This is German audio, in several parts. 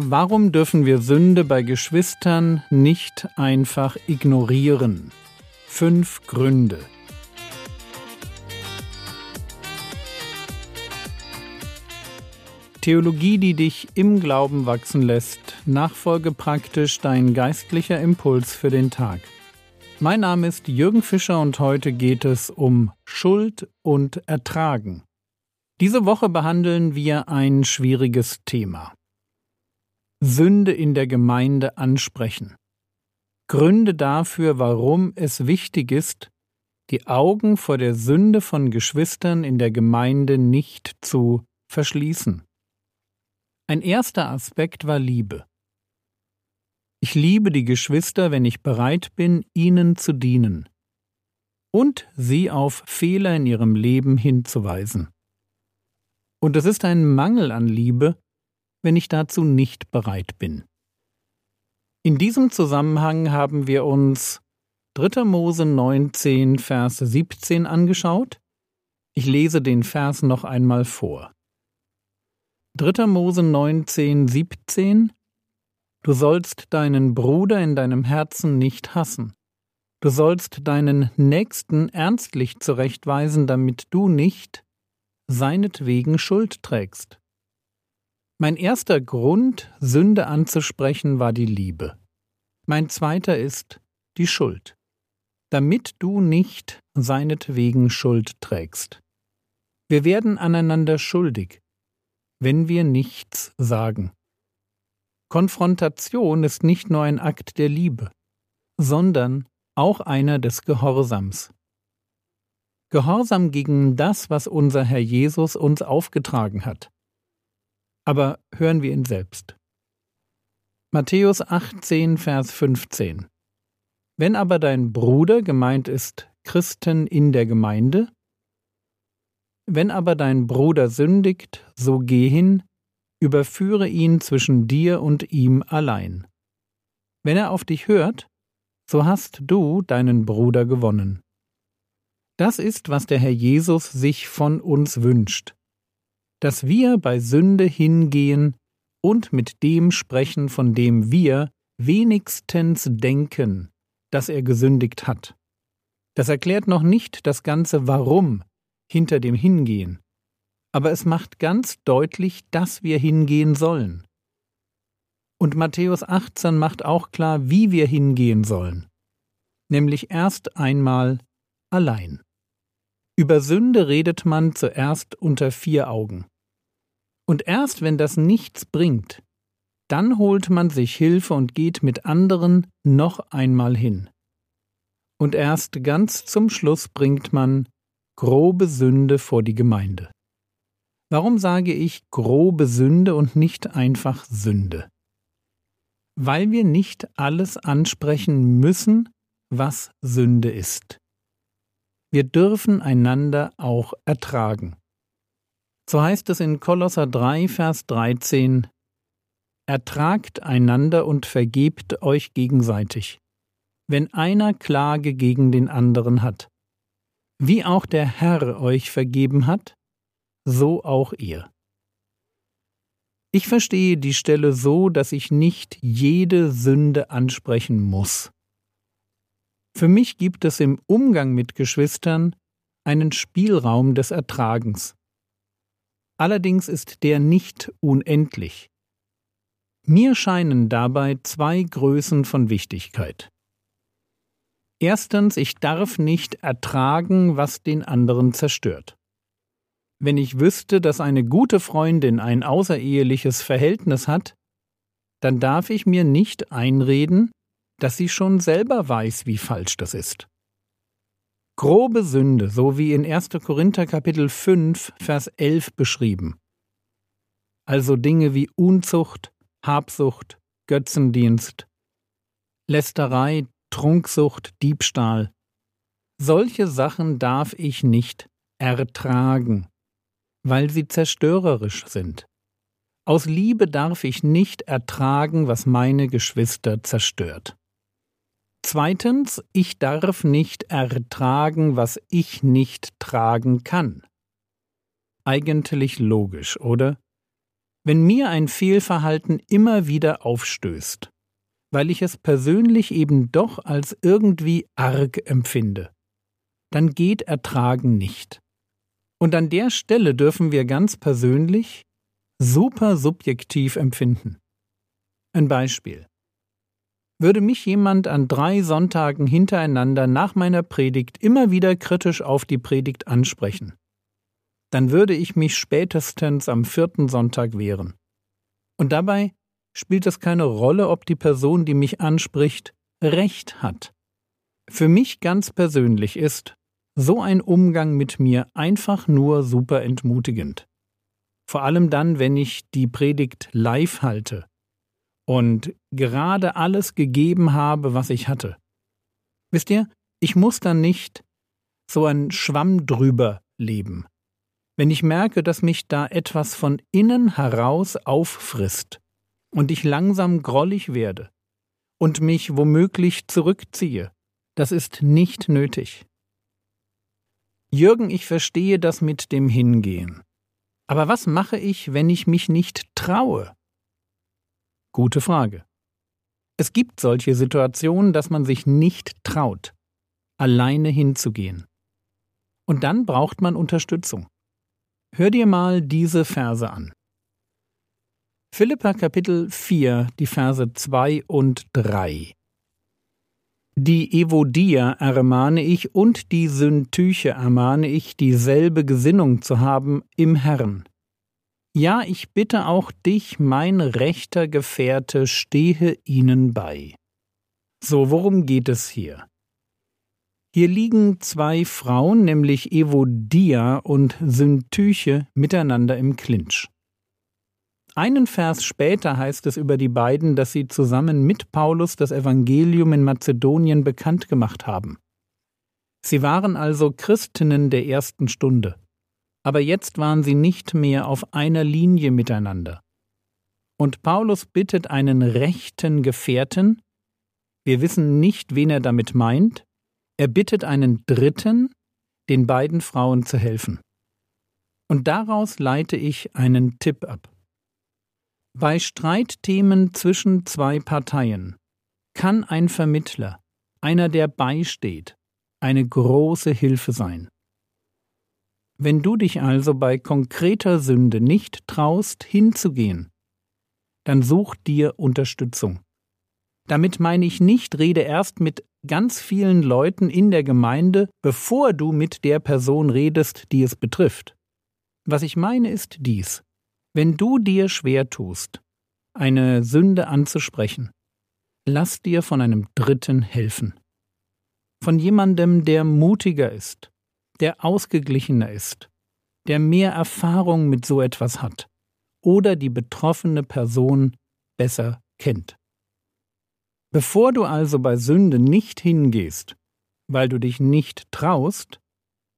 Warum dürfen wir Sünde bei Geschwistern nicht einfach ignorieren? Fünf Gründe. Theologie, die dich im Glauben wachsen lässt. Nachfolge praktisch dein geistlicher Impuls für den Tag. Mein Name ist Jürgen Fischer und heute geht es um Schuld und Ertragen. Diese Woche behandeln wir ein schwieriges Thema. Sünde in der Gemeinde ansprechen. Gründe dafür, warum es wichtig ist, die Augen vor der Sünde von Geschwistern in der Gemeinde nicht zu verschließen. Ein erster Aspekt war Liebe. Ich liebe die Geschwister, wenn ich bereit bin, ihnen zu dienen und sie auf Fehler in ihrem Leben hinzuweisen. Und es ist ein Mangel an Liebe, wenn ich dazu nicht bereit bin. In diesem Zusammenhang haben wir uns 3. Mose 19, Vers 17 angeschaut. Ich lese den Vers noch einmal vor. 3. Mose 19, 17 Du sollst deinen Bruder in deinem Herzen nicht hassen. Du sollst deinen Nächsten ernstlich zurechtweisen, damit du nicht seinetwegen Schuld trägst. Mein erster Grund, Sünde anzusprechen, war die Liebe. Mein zweiter ist die Schuld, damit du nicht seinetwegen Schuld trägst. Wir werden aneinander schuldig, wenn wir nichts sagen. Konfrontation ist nicht nur ein Akt der Liebe, sondern auch einer des Gehorsams. Gehorsam gegen das, was unser Herr Jesus uns aufgetragen hat. Aber hören wir ihn selbst. Matthäus 18, Vers 15. Wenn aber dein Bruder gemeint ist Christen in der Gemeinde, wenn aber dein Bruder sündigt, so geh hin, überführe ihn zwischen dir und ihm allein. Wenn er auf dich hört, so hast du deinen Bruder gewonnen. Das ist, was der Herr Jesus sich von uns wünscht, dass wir bei Sünde hingehen und mit dem sprechen, von dem wir wenigstens denken, dass er gesündigt hat. Das erklärt noch nicht das ganze Warum hinter dem Hingehen, aber es macht ganz deutlich, dass wir hingehen sollen. Und Matthäus 18 macht auch klar, wie wir hingehen sollen, nämlich erst einmal allein. Über Sünde redet man zuerst unter vier Augen. Und erst wenn das nichts bringt, dann holt man sich Hilfe und geht mit anderen noch einmal hin. Und erst ganz zum Schluss bringt man grobe Sünde vor die Gemeinde. Warum sage ich grobe Sünde und nicht einfach Sünde? Weil wir nicht alles ansprechen müssen, was Sünde ist. Wir dürfen einander auch ertragen. So heißt es in Kolosser 3, Vers 13 Ertragt einander und vergebt euch gegenseitig, wenn einer Klage gegen den anderen hat. Wie auch der Herr euch vergeben hat, so auch ihr. Ich verstehe die Stelle so, dass ich nicht jede Sünde ansprechen muss. Für mich gibt es im Umgang mit Geschwistern einen Spielraum des Ertragens. Allerdings ist der nicht unendlich. Mir scheinen dabei zwei Größen von Wichtigkeit. Erstens, ich darf nicht ertragen, was den anderen zerstört. Wenn ich wüsste, dass eine gute Freundin ein außereheliches Verhältnis hat, dann darf ich mir nicht einreden, dass sie schon selber weiß, wie falsch das ist. Grobe Sünde, so wie in 1. Korinther Kapitel 5, Vers 11 beschrieben. Also Dinge wie Unzucht, Habsucht, Götzendienst, Lästerei, Trunksucht, Diebstahl. Solche Sachen darf ich nicht ertragen weil sie zerstörerisch sind. Aus Liebe darf ich nicht ertragen, was meine Geschwister zerstört. Zweitens, ich darf nicht ertragen, was ich nicht tragen kann. Eigentlich logisch, oder? Wenn mir ein Fehlverhalten immer wieder aufstößt, weil ich es persönlich eben doch als irgendwie arg empfinde, dann geht Ertragen nicht. Und an der Stelle dürfen wir ganz persönlich super subjektiv empfinden. Ein Beispiel. Würde mich jemand an drei Sonntagen hintereinander nach meiner Predigt immer wieder kritisch auf die Predigt ansprechen, dann würde ich mich spätestens am vierten Sonntag wehren. Und dabei spielt es keine Rolle, ob die Person, die mich anspricht, Recht hat. Für mich ganz persönlich ist so ein Umgang mit mir einfach nur super entmutigend. Vor allem dann, wenn ich die Predigt live halte und gerade alles gegeben habe, was ich hatte. Wisst ihr, ich muss dann nicht so ein Schwamm drüber leben. Wenn ich merke, dass mich da etwas von innen heraus auffrisst und ich langsam grollig werde und mich womöglich zurückziehe, das ist nicht nötig. Jürgen, ich verstehe das mit dem Hingehen. Aber was mache ich, wenn ich mich nicht traue? Gute Frage. Es gibt solche Situationen, dass man sich nicht traut, alleine hinzugehen. Und dann braucht man Unterstützung. Hör dir mal diese Verse an. Philippa Kapitel 4, die Verse 2 und 3. Die Evodia ermahne ich und die Syntyche ermahne ich, dieselbe Gesinnung zu haben im Herrn. Ja, ich bitte auch dich, mein rechter Gefährte, stehe ihnen bei. So, worum geht es hier? Hier liegen zwei Frauen, nämlich Evodia und Syntyche, miteinander im Clinch. Einen Vers später heißt es über die beiden, dass sie zusammen mit Paulus das Evangelium in Mazedonien bekannt gemacht haben. Sie waren also Christinnen der ersten Stunde aber jetzt waren sie nicht mehr auf einer Linie miteinander. Und Paulus bittet einen rechten Gefährten, wir wissen nicht, wen er damit meint, er bittet einen Dritten, den beiden Frauen zu helfen. Und daraus leite ich einen Tipp ab. Bei Streitthemen zwischen zwei Parteien kann ein Vermittler, einer, der beisteht, eine große Hilfe sein. Wenn du dich also bei konkreter Sünde nicht traust, hinzugehen, dann such dir Unterstützung. Damit meine ich nicht, rede erst mit ganz vielen Leuten in der Gemeinde, bevor du mit der Person redest, die es betrifft. Was ich meine ist dies. Wenn du dir schwer tust, eine Sünde anzusprechen, lass dir von einem Dritten helfen. Von jemandem, der mutiger ist, der ausgeglichener ist, der mehr Erfahrung mit so etwas hat oder die betroffene Person besser kennt. Bevor du also bei Sünde nicht hingehst, weil du dich nicht traust,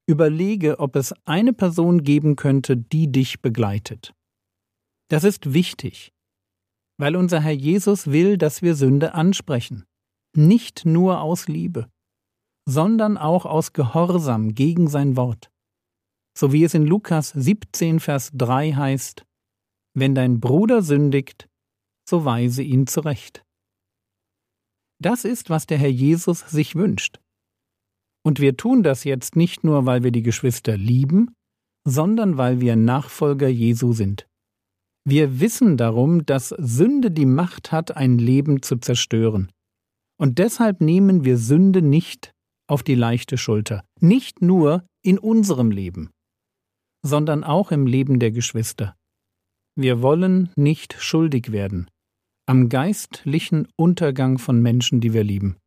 überlege, ob es eine Person geben könnte, die dich begleitet. Das ist wichtig, weil unser Herr Jesus will, dass wir Sünde ansprechen, nicht nur aus Liebe sondern auch aus Gehorsam gegen sein Wort. So wie es in Lukas 17, Vers 3 heißt, Wenn dein Bruder sündigt, so weise ihn zurecht. Das ist, was der Herr Jesus sich wünscht. Und wir tun das jetzt nicht nur, weil wir die Geschwister lieben, sondern weil wir Nachfolger Jesu sind. Wir wissen darum, dass Sünde die Macht hat, ein Leben zu zerstören. Und deshalb nehmen wir Sünde nicht auf die leichte Schulter, nicht nur in unserem Leben, sondern auch im Leben der Geschwister. Wir wollen nicht schuldig werden am geistlichen Untergang von Menschen, die wir lieben.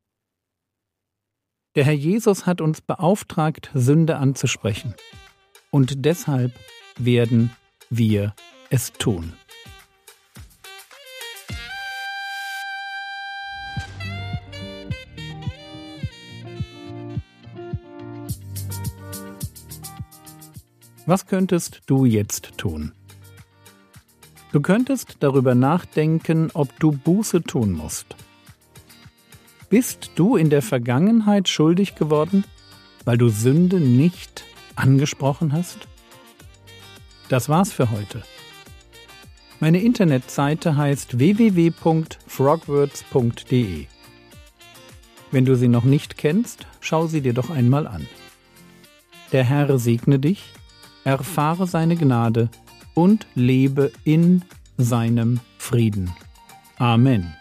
Der Herr Jesus hat uns beauftragt, Sünde anzusprechen, und deshalb werden wir es tun. Was könntest du jetzt tun? Du könntest darüber nachdenken, ob du Buße tun musst. Bist du in der Vergangenheit schuldig geworden, weil du Sünde nicht angesprochen hast? Das war's für heute. Meine Internetseite heißt www.frogwords.de. Wenn du sie noch nicht kennst, schau sie dir doch einmal an. Der Herr segne dich, erfahre seine Gnade und lebe in seinem Frieden. Amen.